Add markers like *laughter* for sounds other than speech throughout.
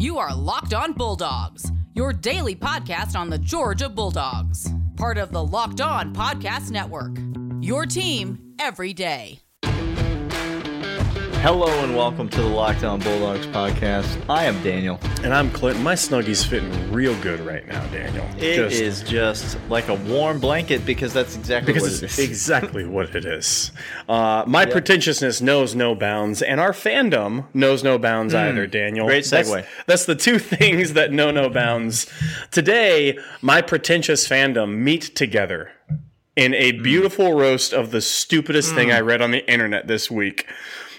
You are Locked On Bulldogs, your daily podcast on the Georgia Bulldogs, part of the Locked On Podcast Network. Your team every day. Hello and welcome to the Locked On Bulldogs podcast. I am Daniel. And I'm Clinton. My Snuggie's fitting real good right now, Daniel. It just, is just like a warm blanket because that's exactly because what it's exactly *laughs* what it is. Uh, my yep. pretentiousness knows no bounds, and our fandom knows no bounds mm, either, Daniel. Great segue. That's, that's the two *laughs* things that know no bounds. Today, my pretentious fandom meet together in a hmm. beautiful mm. roast of the stupidest mm. thing I read on the internet this week.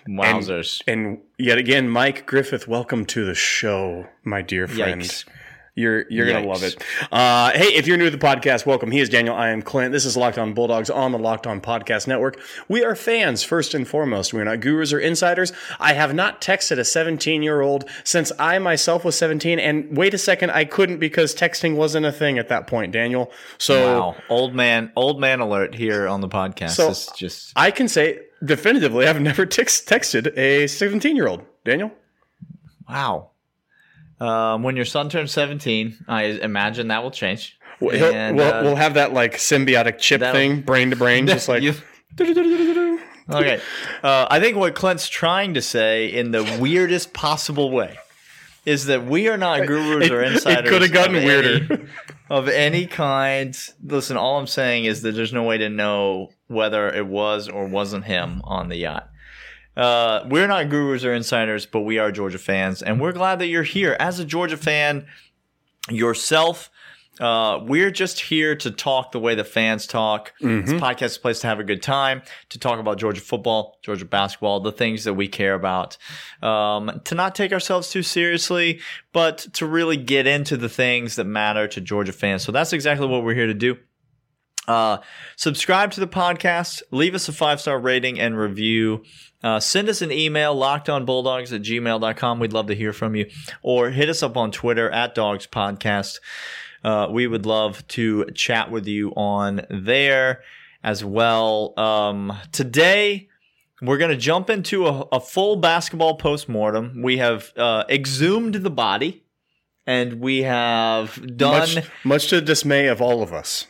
Wowzers. And, and, yet again, Mike Griffith, welcome to the show, my dear friend. Yikes. You're you're gonna love it. Uh, hey, if you're new to the podcast, welcome. He is Daniel. I am Clint. This is Locked On Bulldogs on the Locked On Podcast Network. We are fans first and foremost. We are not gurus or insiders. I have not texted a 17 year old since I myself was 17. And wait a second, I couldn't because texting wasn't a thing at that point, Daniel. So wow, old man, old man alert here on the podcast. So just I can say definitively, I've never tex- texted a 17 year old. Daniel. Wow. Um, when your son turns 17, I imagine that will change. We'll, and, we'll, uh, we'll, have that like symbiotic chip thing, brain to brain, just *laughs* like. *laughs* okay. Uh, I think what Clint's trying to say in the weirdest possible way is that we are not gurus it, or insiders. It could have gotten weirder. *laughs* Of any kind. Listen, all I'm saying is that there's no way to know whether it was or wasn't him on the yacht. Uh, we're not gurus or insiders, but we are Georgia fans, and we're glad that you're here. As a Georgia fan yourself, uh, we're just here to talk the way the fans talk. Mm-hmm. This podcast is a place to have a good time, to talk about Georgia football, Georgia basketball, the things that we care about. Um, to not take ourselves too seriously, but to really get into the things that matter to Georgia fans. So that's exactly what we're here to do. Uh, subscribe to the podcast, leave us a five star rating and review. Uh, send us an email, lockedonbulldogs at gmail.com. We'd love to hear from you. Or hit us up on Twitter at Dogs Podcast. Uh, we would love to chat with you on there as well. Um, today, we're going to jump into a, a, full basketball postmortem. We have uh, exhumed the body, and we have done much, much to the dismay of all of us.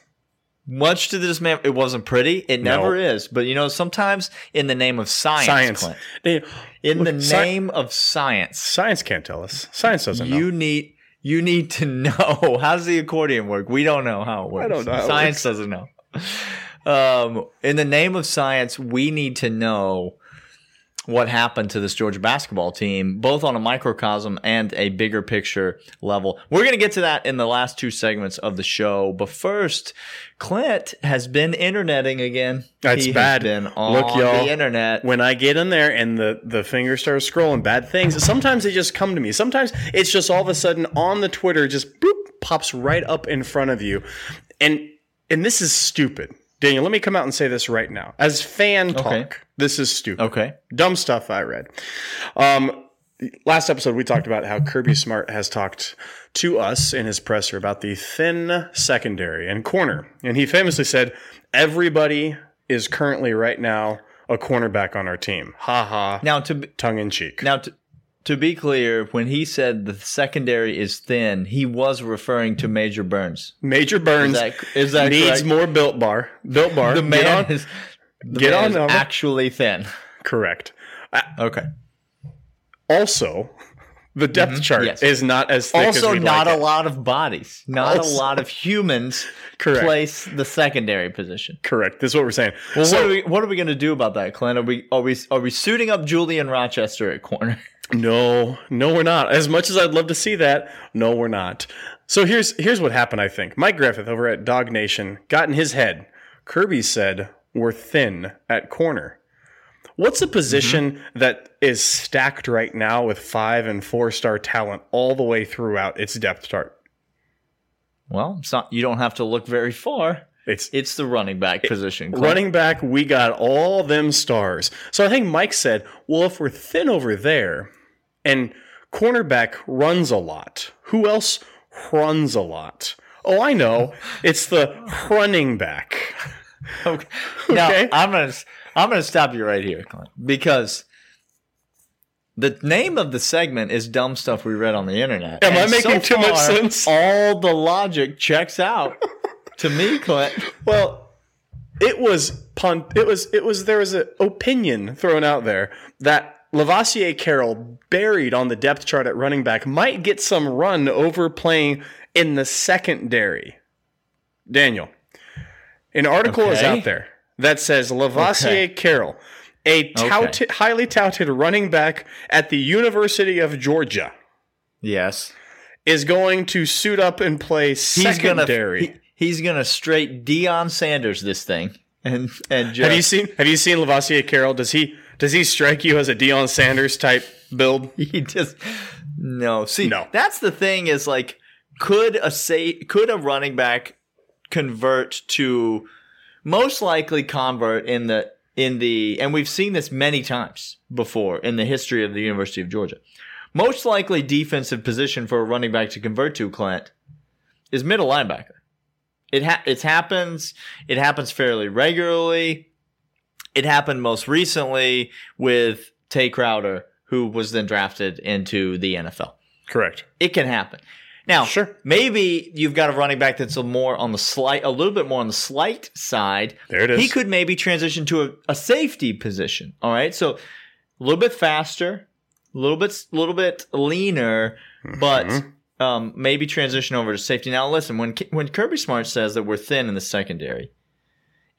Much to the dismay, it wasn't pretty. It never no. is. But you know, sometimes in the name of science, science. Clint, in the sci- name of science, science can't tell us. Science doesn't. You know. need you need to *laughs* know how does the accordion work. We don't know how it works. I don't know. science doesn't know. Um, in the name of science, we need to know what happened to this Georgia basketball team, both on a microcosm and a bigger picture level. We're going to get to that in the last two segments of the show. But first, Clint has been interneting again. That's he bad. Look, y'all, the internet. When I get in there and the, the finger starts scrolling bad things, sometimes they just come to me. Sometimes it's just all of a sudden on the Twitter, just boop, pops right up in front of you. And and this is stupid. Daniel, let me come out and say this right now. As fan talk, okay. this is stupid. Okay. Dumb stuff I read. Um, last episode, we talked about how Kirby Smart has talked to us in his presser about the thin secondary and corner. And he famously said, everybody is currently right now a cornerback on our team. Ha ha. Now, to tongue in cheek. Now, to, to be clear, when he said the secondary is thin, he was referring to Major Burns. Major Burns is that, is that needs correct? more built bar. Built bar. The man get on, is, the get man on is actually thin. Correct. okay. Also, the depth mm-hmm. chart yes. is not as thick also as not like a lot of bodies, not also, a lot of humans. *laughs* Correct. Place the secondary position. Correct. This is what we're saying. Well, so, what are we what are we going to do about that, Clint? Are we are we are we suiting up Julian Rochester at corner? No, no, we're not. As much as I'd love to see that, no, we're not. So here's here's what happened. I think Mike Griffith over at DawgNation got in his head. Kirby said we're thin at corner. What's a position mm-hmm. that is stacked right now with five and four star talent all the way throughout its depth chart? Well, it's not. You don't have to look very far. It's it's the running back position. Running back, we got all them stars. So I think Mike said, "Well, if we're thin over there, and cornerback runs a lot. Who else runs a lot? Oh, I know. It's the running back. *laughs* okay. *laughs* Now, okay. I'm gonna I'm gonna stop you right here, Clint, because The name of the segment is dumb stuff we read on the internet. Am and I making so too much sense? All the logic checks out to me, Clint. *laughs* Well, it was punt. It was it was there was an opinion thrown out there that Lovasea Carroll, buried on the depth chart at running back, might get some run over playing in the secondary. Daniel, an article okay. is out there that says Lovasea okay. Carroll, a touted, okay. highly touted running back at the University of Georgia. Yes. Is going to suit up and play secondary. He's gonna, he, he's gonna straight Deion Sanders this thing. *laughs* And and just, have you seen have you seen Lovasea Carroll? Does he does he strike you as a Deion Sanders type build? *laughs* He just no. See, no. That's the thing is like, could a say could a running back convert to most likely convert in the in the and we've seen this many times before in the history of the University of Georgia. Most likely defensive position for a running back to convert to, Clint, is middle linebacker. It ha- it happens. It happens fairly regularly. It happened most recently with Tae Crowder, who was then drafted into the NFL. Correct. It can happen. Now, sure. maybe you've got a running back that's a more on the slight, a little bit more on the slight side. There it is. He could maybe transition to a, a safety position. All right, so a little bit faster, a little bit, a little bit leaner, mm-hmm. but um, maybe transition over to safety. Now, listen, when when Kirby Smart says that we're thin in the secondary,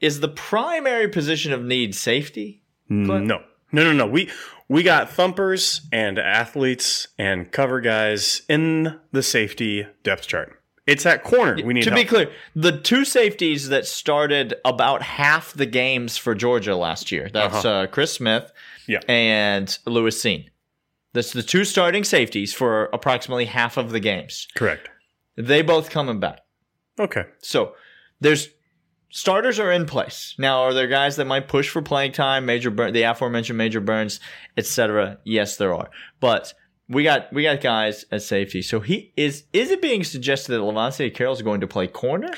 is the primary position of need safety? Clint? No. No, no, no. We we got thumpers and athletes and cover guys in the safety depth chart. It's that corner we need. To help. be clear, the two safeties that started about half the games for Georgia last year. That's uh-huh. uh, Chris Smith yeah. and Lewis Cine. That's the two starting safeties for approximately half of the games. Correct. They both coming back. Okay. So there's starters are in place. Now, are there guys that might push for playing time? Major Burn, the aforementioned Major Burns, etc. Yes, there are. But we got we got guys at safety. So he is is it being suggested that Lovasea Carroll is going to play corner?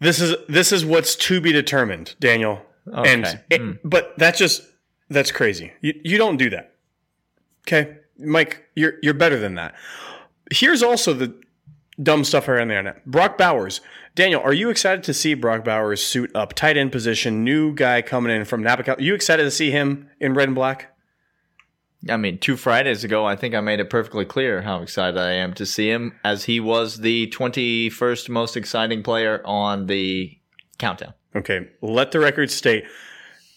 This is this is what's to be determined, Daniel. Okay. And it, mm. but that's just that's crazy. You you don't do that. Okay, Mike, you're you're better than that. Here's also the dumb stuff around the internet. Brock Bowers Daniel, are you excited to see Brock Bowers suit up tight end position? New guy coming in from Napa. Are you excited to see him in red and black? I mean, two Fridays ago, I think I made it perfectly clear how excited I am to see him, as he was the 21st most exciting player on the countdown. Okay, let the record state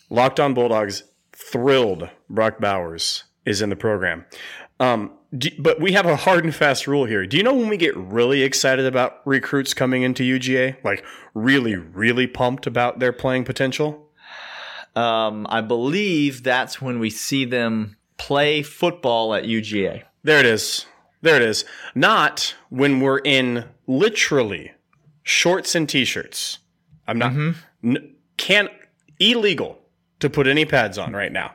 Locked on Bulldogs thrilled Brock Bowers is in the program. Um, do, but we have a hard and fast rule here. Do you know when we get really excited about recruits coming into UGA? Like really, really pumped about their playing potential? Um, I believe that's when we see them play football at UGA. There it is. There it is. Not when we're in literally shorts and t-shirts. I'm not mm-hmm. n- can't illegal to put any pads on *laughs* right now.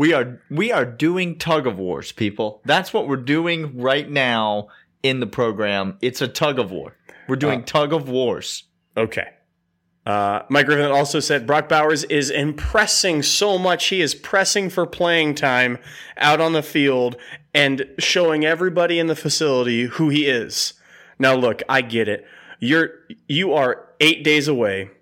We are we are doing tug of wars, people. That's what we're doing right now in the program. It's a tug of war. We're doing uh, tug of wars. Okay. Uh, Mike Griffin also said Brock Bowers is impressing so much. He is pressing for playing time out on the field and showing everybody in the facility who he is. Now, look, I get it. You're you are eight days away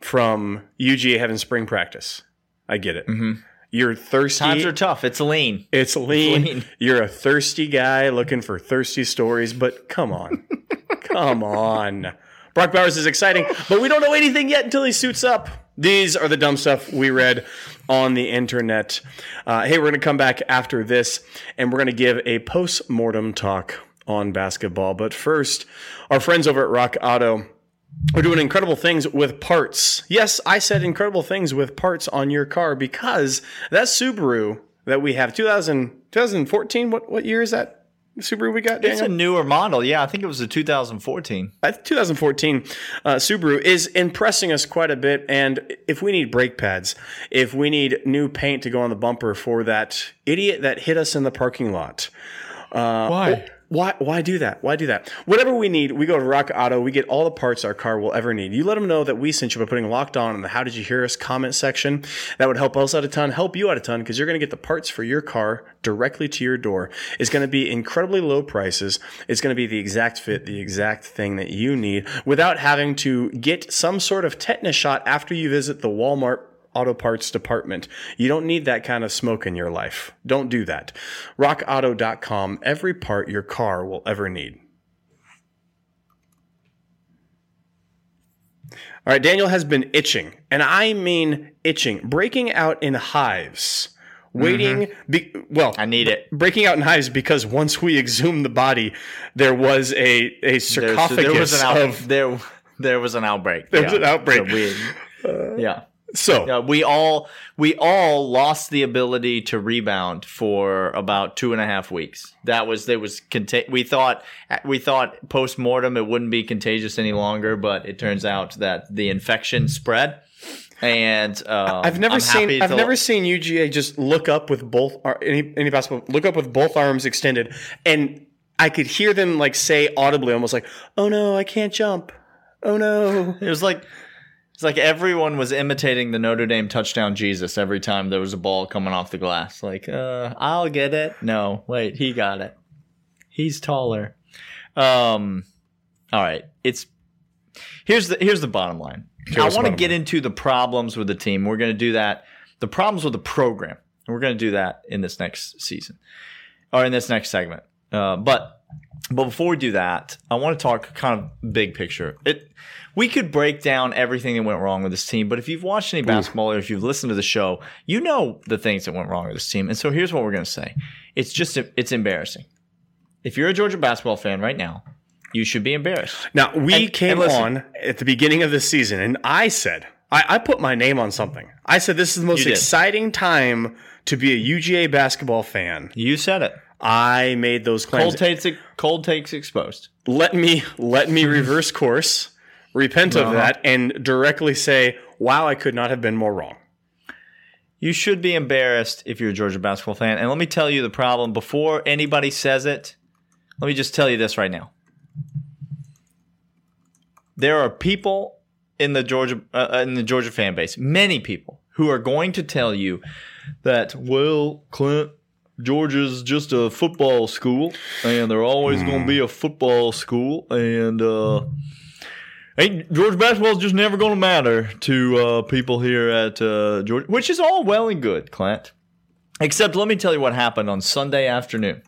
from UGA having spring practice. I get it. Mm-hmm. You're thirsty. Times are tough. It's lean. It's lean. It's lean. *laughs* You're a thirsty guy looking for thirsty stories, but come on. *laughs* come on. Brock Bowers is exciting, but we don't know anything yet until he suits up. These are the dumb stuff we read on the internet. Uh, hey, we're going to come back after this and we're going to give a post mortem talk on basketball. But first, our friends over at RockAuto we're doing incredible things with parts. Yes, I said incredible things with parts on your car because that Subaru that we have 2000, 2014 what what year is that Subaru we got? Daniel? It's a newer model. Yeah, I think it was a 2014. Uh, 2014 uh, Subaru is impressing us quite a bit. And if we need brake pads, if we need new paint to go on the bumper for that idiot that hit us in the parking lot, Uh, Why? Why? Why do that? Why do that? Whatever we need, we go to RockAuto. We get all the parts our car will ever need. You let them know that we sent you by putting locked on in the How Did You Hear Us comment section. That would help us out a ton, help you out a ton, because you're going to get the parts for your car directly to your door. It's going to be incredibly low prices. It's going to be the exact fit, the exact thing that you need, without having to get some sort of tetanus shot after you visit the Walmart auto parts department. You don't need that kind of smoke in your life. Don't do that. RockAuto.com, every part your car will ever need. All right, Daniel has been itching, and I mean itching, breaking out in hives. Waiting, mm-hmm. be, well, I need it. Breaking out in hives because once we exhumed the body, there was a a sarcophagus there was an out, of there. There was an outbreak. There yeah. was an outbreak. So we, uh, yeah. So we all we all lost the ability to rebound for about two and a half weeks. That was there was conta- we thought we thought post mortem it wouldn't be contagious any longer, but it turns out that the infection spread. And um, I've never I'm seen I've never seen UGA just look up with both any any basketball look up with both arms extended, and I could hear them like say audibly, almost like, "Oh no, I can't jump." Oh no! It was like it's like everyone was imitating the Notre Dame touchdown Jesus every time there was a ball coming off the glass. Like, uh, I'll get it. No, wait, he got it. He's taller. Um, all right. It's here's the here's the bottom line. I want to get line. into the problems with the team. We're going to do that. The problems with the program. And we're going to do that in this next season or in this next segment. Uh, but but before we do that, I want to talk kind of big picture. It we could break down everything that went wrong with this team, but if you've watched any basketball or if you've listened to the show, you know the things that went wrong with this team. And so here's what we're going to say. It's just it's embarrassing. If you're a Georgia basketball fan right now, you should be embarrassed. Now, we and, came and on at the beginning of the season and I said, I, I, put my name on something. I said this is the most exciting time to be a UGA basketball fan. You said it. I made those claims. Cold takes cold takes exposed. Let me let me reverse course repent of uh-huh. that, and directly say, wow, I could not have been more wrong. You should be embarrassed if you're a Georgia basketball fan. And let me tell you the problem before anybody says it. Let me just tell you this right now. There are people in the Georgia uh, uh in the Georgia fan base, many people who are going to tell you that well, Clint, Georgia's just a football school, and they're always mm. going to be a football school, and uh, Hey, Georgia basketball is just never going to matter to uh, people here at uh, Georgia, which is all well and good, Clint. Except, let me tell you what happened on Sunday afternoon.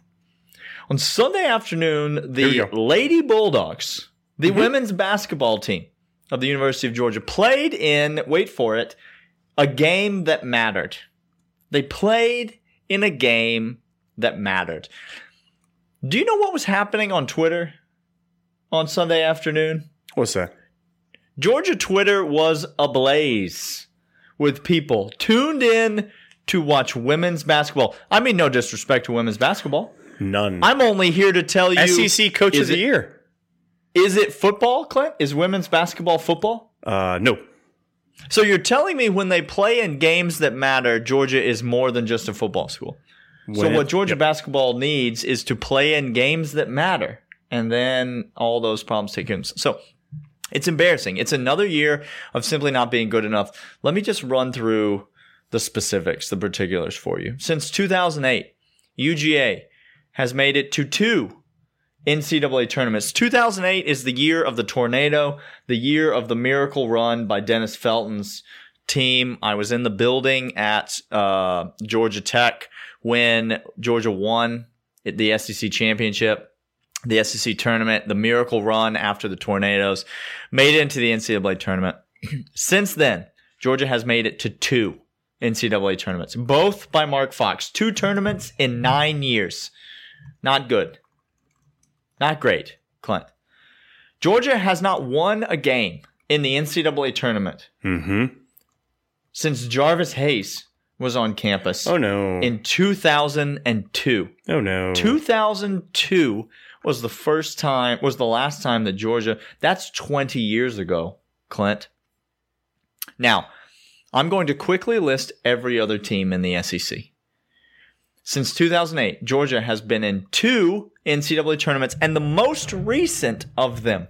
On Sunday afternoon, the Lady Bulldogs, the mm-hmm. women's basketball team of the University of Georgia, played in, wait for it, a game that mattered. They played in a game that mattered. Do you know what was happening on Twitter on Sunday afternoon? What's that? Georgia Twitter was ablaze with people tuned in to watch women's basketball. I mean, no disrespect to women's basketball. None. I'm only here to tell you SEC Coach of the it, Year. Is it football, Clint? Is women's basketball football? Uh, no. So you're telling me when they play in games that matter, Georgia is more than just a football school. When so what Georgia yep. basketball needs is to play in games that matter, and then all those problems take in. So it's embarrassing. It's another year of simply not being good enough. Let me just run through the specifics, the particulars for you. Since 2008, UGA has made it to two NCAA tournaments. 2008 is the year of the tornado, the year of the miracle run by Dennis Felton's team. I was in the building at uh, Georgia Tech when Georgia won the SEC championship the SEC tournament, the miracle run after the tornadoes, made it into the NCAA tournament. *clears throat* Since then, Georgia has made it to two NCAA tournaments, both by Mark Fox. Two tournaments in nine years. Not good. Not great, Clint. Georgia has not won a game in the NCAA tournament mm-hmm. since Jarvis Hayes was on campus. Oh no! In 2002. Oh no! 2002 was the first time, was the last time that Georgia, that's 20 years ago, Clint. Now, I'm going to quickly list every other team in the SEC. Since 2008, Georgia has been in two NCAA tournaments, and the most recent of them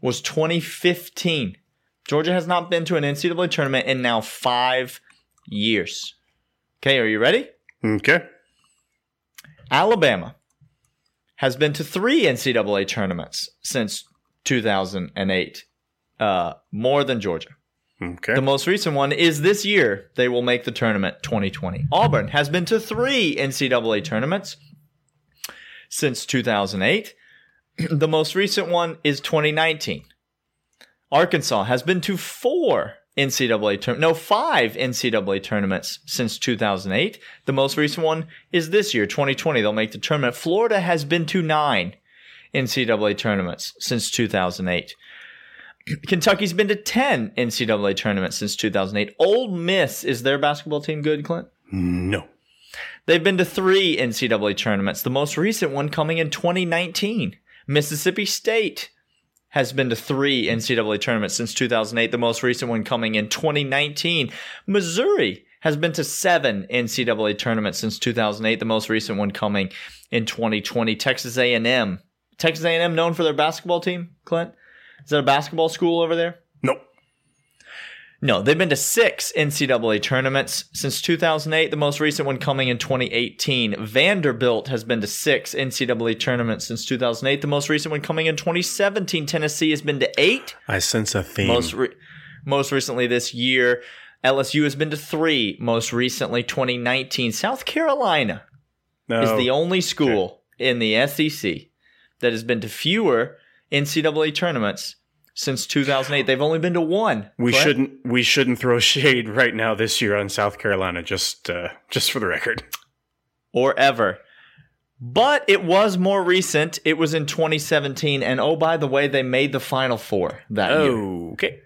was 2015. Georgia has not been to an NCAA tournament in now five years. Okay, are you ready? Okay. Alabama has been to three NCAA tournaments since 2008, uh, more than Georgia. Okay. The most recent one is this year. They will make the tournament 2020. Auburn has been to three NCAA tournaments since 2008. *clears throat* the most recent one is 2019. Arkansas has been to four NCAA tournament, no, five NCAA tournaments since 2008. The most recent one is this year, 2020. They'll make the tournament. Florida has been to nine NCAA tournaments since 2008. Kentucky's been to 10 NCAA tournaments since 2008. Ole Miss, is their basketball team good, Clint? No. They've been to three NCAA tournaments, the most recent one coming in 2019. Mississippi State has been to three NCAA tournaments since 2008, the most recent one coming in 2019. Missouri has been to seven NCAA tournaments since 2008, the most recent one coming in 2020. Texas A&M, Texas A&M known for their basketball team, Clint? Is that a basketball school over there? Nope. No, they've been to six NCAA tournaments since 2008, the most recent one coming in 2018. Vanderbilt has been to six NCAA tournaments since 2008, the most recent one coming in 2017. Tennessee has been to eight. I sense a theme. Most, re- most recently this year. LSU has been to three, most recently 2019. South Carolina no. is oh, the only school okay. in the SEC that has been to fewer NCAA tournaments since 2008. They've only been to one. We correct? shouldn't we shouldn't throw *laughs* shade right now this year on South Carolina just uh, just for the record. Or ever. But it was more recent. It was in 2017 and oh by the way they made the final 4 that oh, year. Okay.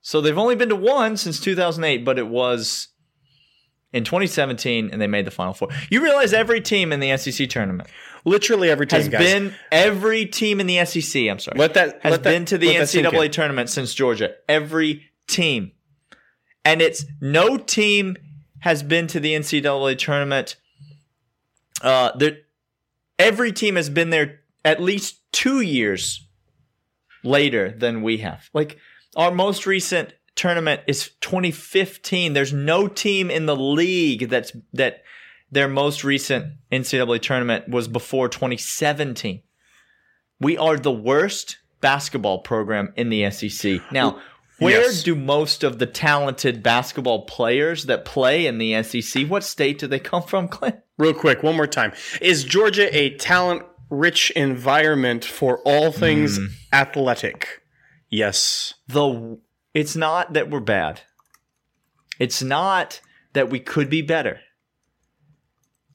So they've only been to one since 2008, but it was in 2017 and they made the final 4. You realize every team in the SEC tournament Literally every team has guys. been every team in the SEC. I'm sorry. Let that has let been that, to the NCAA tournament since Georgia. Every team, and it's no team has been to the NCAA tournament. Uh, there, every team has been there at least two years later than we have. Like our most recent tournament is 2015. There's no team in the league that's that their most recent NCAA tournament was before 2017. We are the worst basketball program in the SEC. Now, where yes. do most of the talented basketball players that play in the SEC, what state do they come from, *laughs* Clint? Real quick, one more time. Is Georgia a talent rich environment for all things mm. athletic? Yes. The it's not that we're bad. It's not that we could be better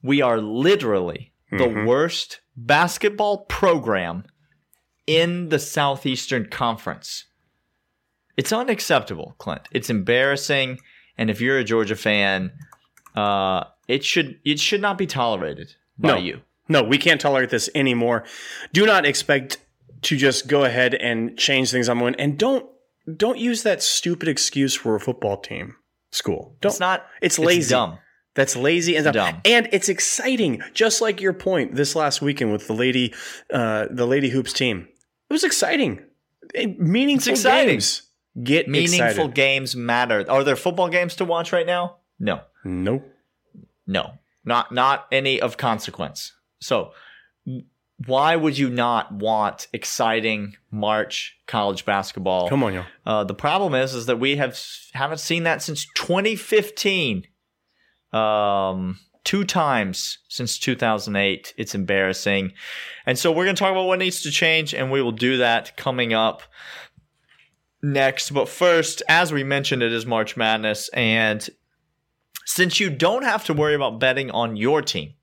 we are literally mm-hmm. the worst basketball program in the Southeastern Conference. It's unacceptable, Clint. It's embarrassing, and if you're a Georgia fan, uh, it should it should not be tolerated by no. you. No, we can't tolerate this anymore. Do not expect to just go ahead and change things on the one, and don't don't use that stupid excuse for a football team school. Don't, it's not. It's lazy. It's dumb. That's lazy and dumb. And it's exciting, just like your point this last weekend with the lady, uh, the lady hoops team. It was exciting, meaningful exciting. games. Get meaningful excited. games matter. Are there football games to watch right now? No, no, no, not not any of consequence. So, why would you not want exciting March college basketball? Come on, yo. Uh, the problem is, is that we have haven't seen that since 2015 um, two times since 2008. It's embarrassing. And so we're going to talk about what needs to change, and we will do that coming up next. But first, as we mentioned, it is March Madness. And since you don't have to worry about betting on your team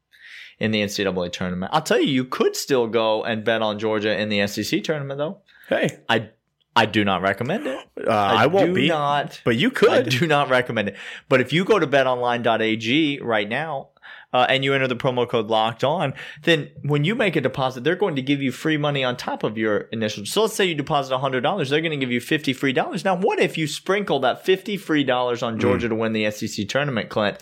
in the NCAA tournament, I'll tell you, you could still go and bet on Georgia in the SEC tournament, though. Hey. I I do not recommend it. Uh, I, I, won't be. Not, but you could. I do not recommend it. But if you go to betonline.ag right now, uh, and you enter the promo code locked on, then when you make a deposit, they're going to give you free money on top of your initial. So let's say you deposit $100, they're going to give you 50 free dollars. Now, what if you sprinkle that 50 free dollars on Georgia mm. to win the SEC tournament, Clint?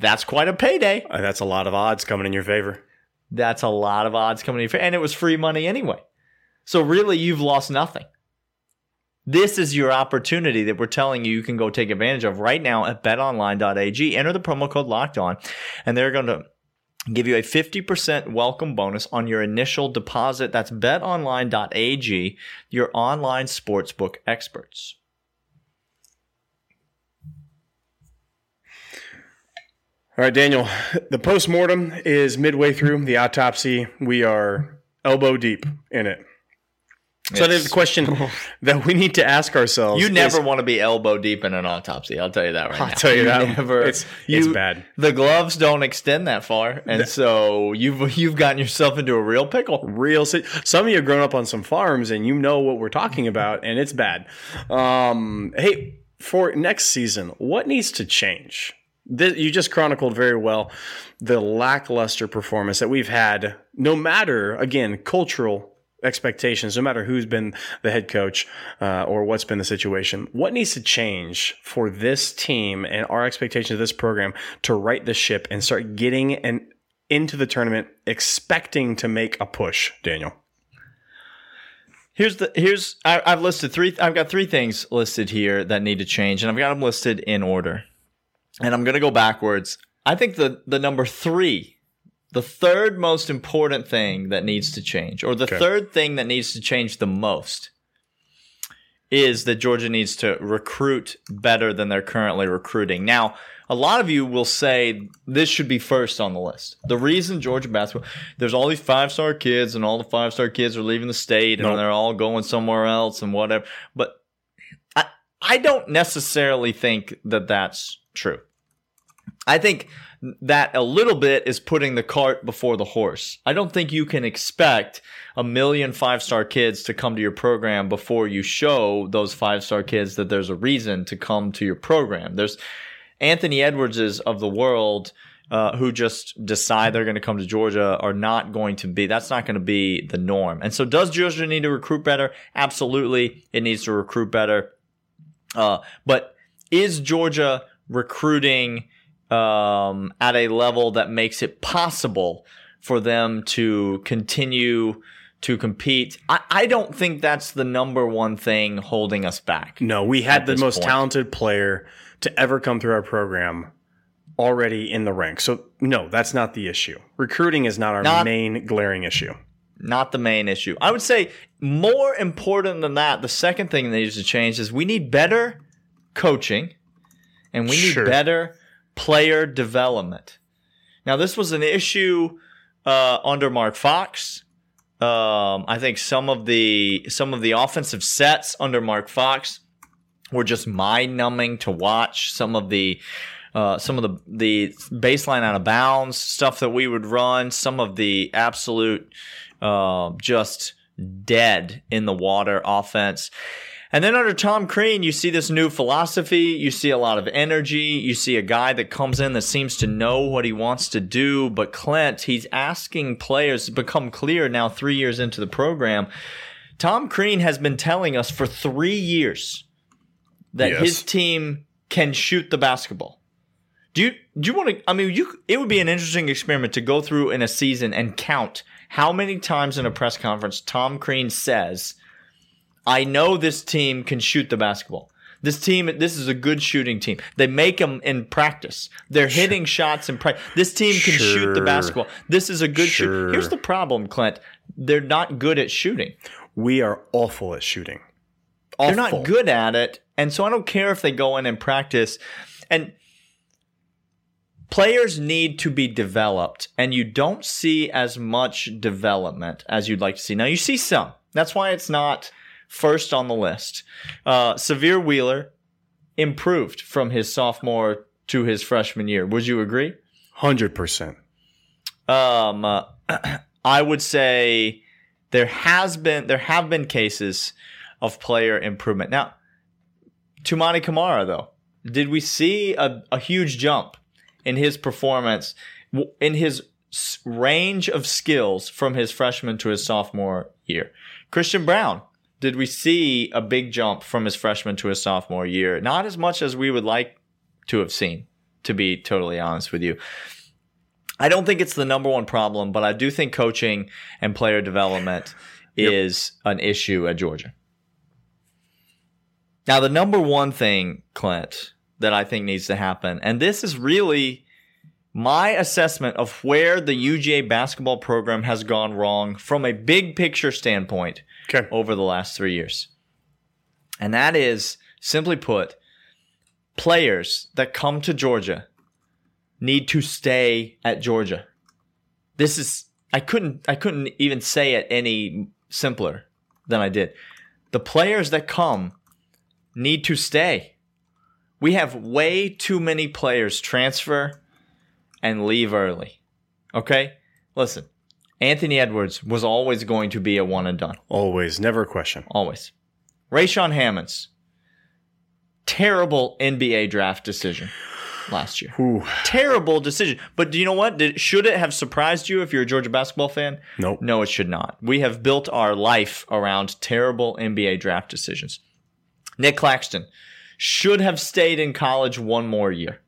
That's quite a payday. Uh, that's a lot of odds coming in your favor. That's a lot of odds coming in your favor. And it was free money anyway. So really, you've lost nothing. This is your opportunity that we're telling you you can go take advantage of right now at betonline.ag. Enter the promo code locked on, and they're going to give you a 50% welcome bonus on your initial deposit. That's betonline.ag, your online sportsbook experts. All right, Daniel, the postmortem is midway through the autopsy. We are elbow deep in it. So it's, the question *laughs* that we need to ask ourselves: You never is, want to be elbow deep in an autopsy. I'll tell you that right now. I'll now. tell you, you that. Never, it's, you, it's bad. The gloves don't extend that far, and so you've you've gotten yourself into a real pickle. Real. Some of you have grown up on some farms, and you know what we're talking about, and it's bad. Um, hey, for next season, what needs to change? This, you just chronicled very well the lackluster performance that we've had, no matter again cultural expectations, no matter who's been the head coach uh, or what's been the situation. What needs to change for this team and our expectations of this program to right the ship and start getting and into the tournament expecting to make a push, Daniel? Here's the here's I, I've listed three. I've got three things listed here that need to change, and I've got them listed in order. And I'm going to go backwards. I think the the number three the third most important thing that needs to change, or the okay. third thing that needs to change the most, is that Georgia needs to recruit better than they're currently recruiting. Now, a lot of you will say this should be first on the list. The reason Georgia basketball, there's all these five star kids, and all the five star kids are leaving the state, and they're all going somewhere else, and whatever. But I, I don't necessarily think that that's true. I think that a little bit is putting the cart before the horse. I don't think you can expect a million five star kids to come to your program before you show those five star kids that there's a reason to come to your program. There's Anthony Edwardses of the world. Uh, who just decide they're going to come to Georgia are not going to be, that's not going to be the norm. And so does Georgia need to recruit better? Absolutely. It needs to recruit better. Uh, but is Georgia recruiting um, at a level that makes it possible for them to continue to compete. I, I don't think that's the number one thing holding us back. No, we had the most point. talented player to ever come through our program already in the ranks. So no, that's not the issue. Recruiting is not our not, main glaring issue. Not the main issue. I would say more important than that, the second thing that needs to change is we need better coaching and we need sure. better player development. Now, this was an issue uh, under Mark Fox. Um, I think some of the some of the offensive sets under Mark Fox were just mind numbing to watch. Some of the uh, some of the the baseline out of bounds stuff that we would run. Some of the absolute uh, just dead in the water offense. And then under Tom Crean, you see this new philosophy. You see a lot of energy. You see a guy that comes in that seems to know what he wants to do. But Clint, he's asking players to become clear now, three years into the program. Tom Crean has been telling us for three years that yes. his team can shoot the basketball. Do you do you want to? I mean, you it would be an interesting experiment to go through in a season and count how many times in a press conference Tom Crean says I know this team can shoot the basketball. This team, this is a good shooting team. They make them in practice. They're sure. hitting shots in practice. This team can sure. shoot the basketball. This is a good sure. shoot. Here's the problem, Clint. They're not good at shooting. We are awful at shooting. Awful. They're not good at it. And so I don't care if they go in and practice. And players need to be developed. And you don't see as much development as you'd like to see. Now, you see some. That's why it's not first on the list. Uh, Sahvir Wheeler improved from his sophomore to his freshman year. Would you agree? Hundred percent. Um, uh, *clears throat* I would say there has been there have been cases of player improvement. Now, Toumani Camara though, did we see a, a huge jump in his performance in his range of skills from his freshman to his sophomore year. Christian Brown, did we see a big jump from his freshman to his sophomore year? Not as much as we would like to have seen, to be totally honest with you. I don't think it's the number one problem, but I do think coaching and player development *laughs* yep. is an issue at Georgia. Now, the number one thing, Clint, that I think needs to happen, and this is really my assessment of where the UGA basketball program has gone wrong from a big picture standpoint okay. over the last three years. And that is, simply put, players that come to Georgia need to stay at Georgia. This is I couldn't I couldn't even say it any simpler than I did. The players that come need to stay. We have way too many players transfer and leave early. Okay? Listen, Anthony Edwards was always going to be a one and done. Always, never a question. Always. Rayshaun Hammonds, terrible NBA draft decision last year. Ooh. Terrible decision. But do you know what? Did, should it have surprised you if you're a Georgia basketball fan? Nope. No, it should not. We have built our life around terrible NBA draft decisions. Nic Claxton should have stayed in college one more year.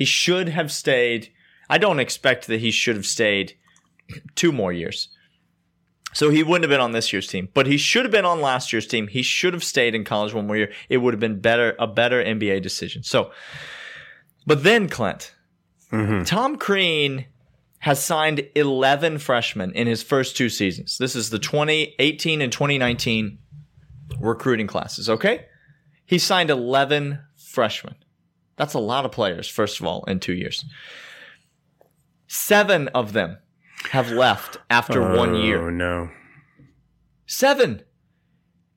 He should have stayed. I don't expect that he should have stayed two more years. So he wouldn't have been on this year's team, but he should have been on last year's team. He should have stayed in college one more year. It would have been better, a better NBA decision. So, but then Clint, mm-hmm. Tom Crean has signed 11 freshmen in his first two seasons. This is the 2018 and 2019 recruiting classes. Okay. He signed 11 freshmen. That's a lot of players, first of all, in two years. Seven of them have left after oh, one year. Oh, no. Seven.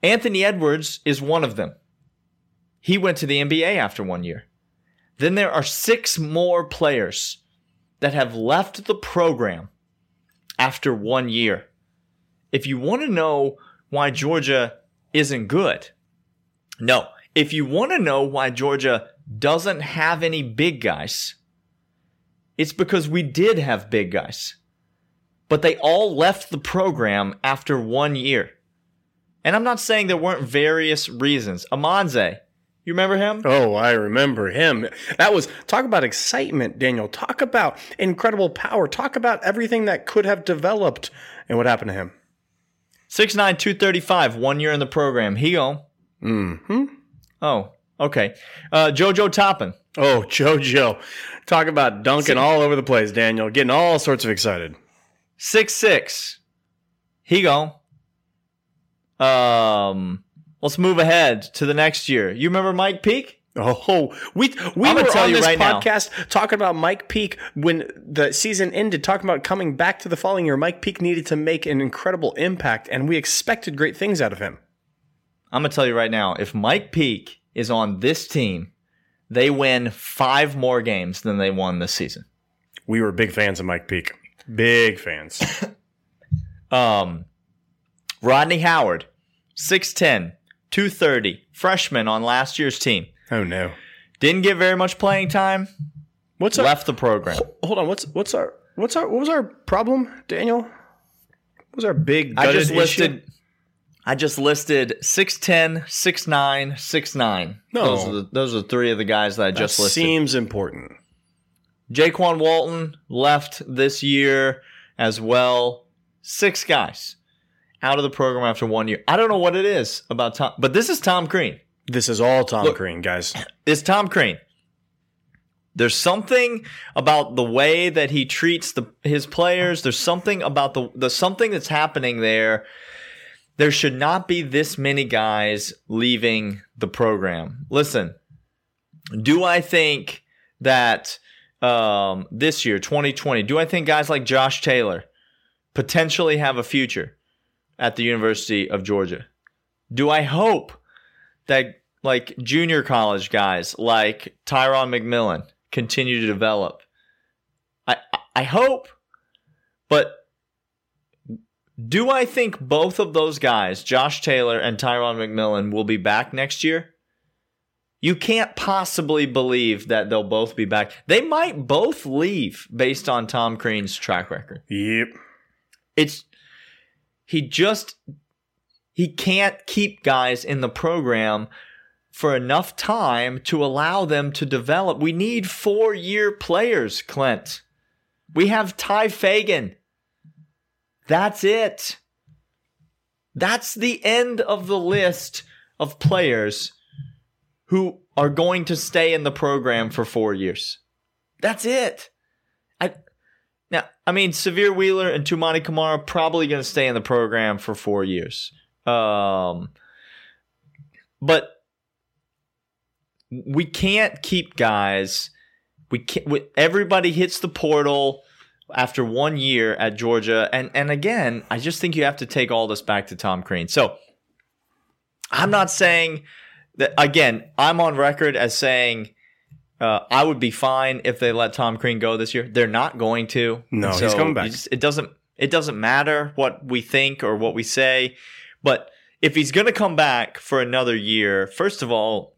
Anthony Edwards is one of them. He went to the NBA after one year. Then there are six more players that have left the program after one year. If you want to know why Georgia isn't good, no. If you want to know why Georgia doesn't have any big guys, it's because we did have big guys. But they all left the program after one year. And I'm not saying there weren't various reasons. Amanze, you remember him? Oh, I remember him. That was talk about excitement, Daniel. Talk about incredible power. Talk about everything that could have developed and what happened to him. 6'9, 235, one year in the program. He go. Mm-hmm. Oh, okay. Uh, JoJo Toppin. Oh, *laughs* JoJo. Talk about dunking all over the place, Daniel. Getting all sorts of excited. Six six. He go. Um let's move ahead to the next year. You remember Mike Peake? Oh, we we I'm were on this right podcast now. talking about Mike Peake when the season ended, talking about coming back to the following year. Mike Peake needed to make an incredible impact, and we expected great things out of him. I'm gonna tell you right now, if Mike Peake is on this team, they win five more games than they won this season. We were big fans of Mike Peake. Big fans. *laughs* um, Rodney Howard, 6'10, 230, freshman on last year's team. Oh no. Didn't get very much playing time. What's our, left the program? Hold on. What's what's our what's our what was our problem, Daniel? What was our big I just listed issue? I just listed 6'10, 6'9, 6'9. No. Those are the, those are three of the guys that I just listed. Seems important. Jaykwon Walton left this year as well. Six guys out of the program after one year. I don't know what it is about Tom, but this is Tom Crean. This is all Tom Look, Crean, guys. *clears throat* It's Tom Crean. There's something about the way that he treats the his players. There's something about the the something that's happening there. There should not be this many guys leaving the program. Listen, do I think that um, this year, 2020, do I think guys like Josh Taylor potentially have a future at the University of Georgia? Do I hope that like junior college guys like Tyron McMillan continue to develop? I I hope, but do I think both of those guys, Josh Taylor and Tyron McMillan, will be back next year? You can't possibly believe that they'll both be back. They might both leave based on Tom Crean's track record. Yep. It's he just he can't keep guys in the program for enough time to allow them to develop. We need four year players, Clint. We have Tye Fagan. That's it. That's the end of the list of players who are going to stay in the program for four years. That's it. I now I mean Sahvir Wheeler and Toumani Camara probably going to stay in the program for four years. Um, but we can't keep guys. We can't. We, everybody hits the portal after one year at Georgia, and and again, I just think you have to take all this back to Tom Crean. So I'm not saying that again. I'm on record as saying. Uh, I would be fine if they let Tom Crean go this year. They're not going to. No, so he's coming back. Just, it doesn't. It doesn't matter what we think or what we say, but if he's going to come back for another year, first of all,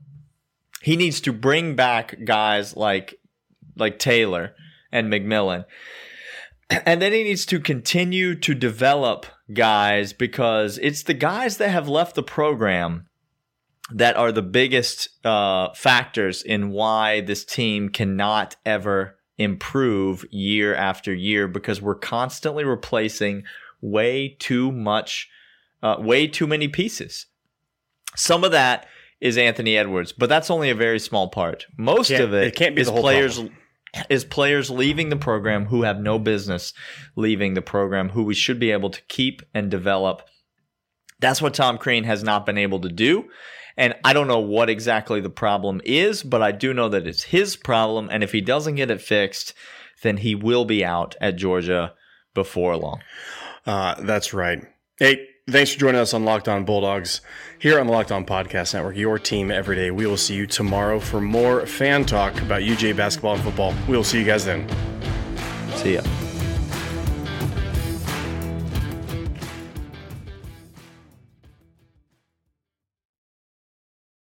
he needs to bring back guys like like Taylor and McMillan. *clears throat* And then he needs to continue to develop guys because it's the guys that have left the program that are the biggest uh, factors in why this team cannot ever improve year after year because we're constantly replacing way too much, uh, way too many pieces. Some of that is Anthony Edwards, but that's only a very small part. Most of it, it can't be is players problem. Is players leaving the program who have no business leaving the program, who we should be able to keep and develop. That's what Tom Crean has not been able to do. And I don't know what exactly the problem is, but I do know that it's his problem. And if he doesn't get it fixed, then he will be out at Georgia before long. Uh, that's right. Hey, Thanks for joining us on Locked On Bulldogs here on the Locked On Podcast Network, your team every day. We will see you tomorrow for more fan talk about UGA basketball and football. We will see you guys then. See ya.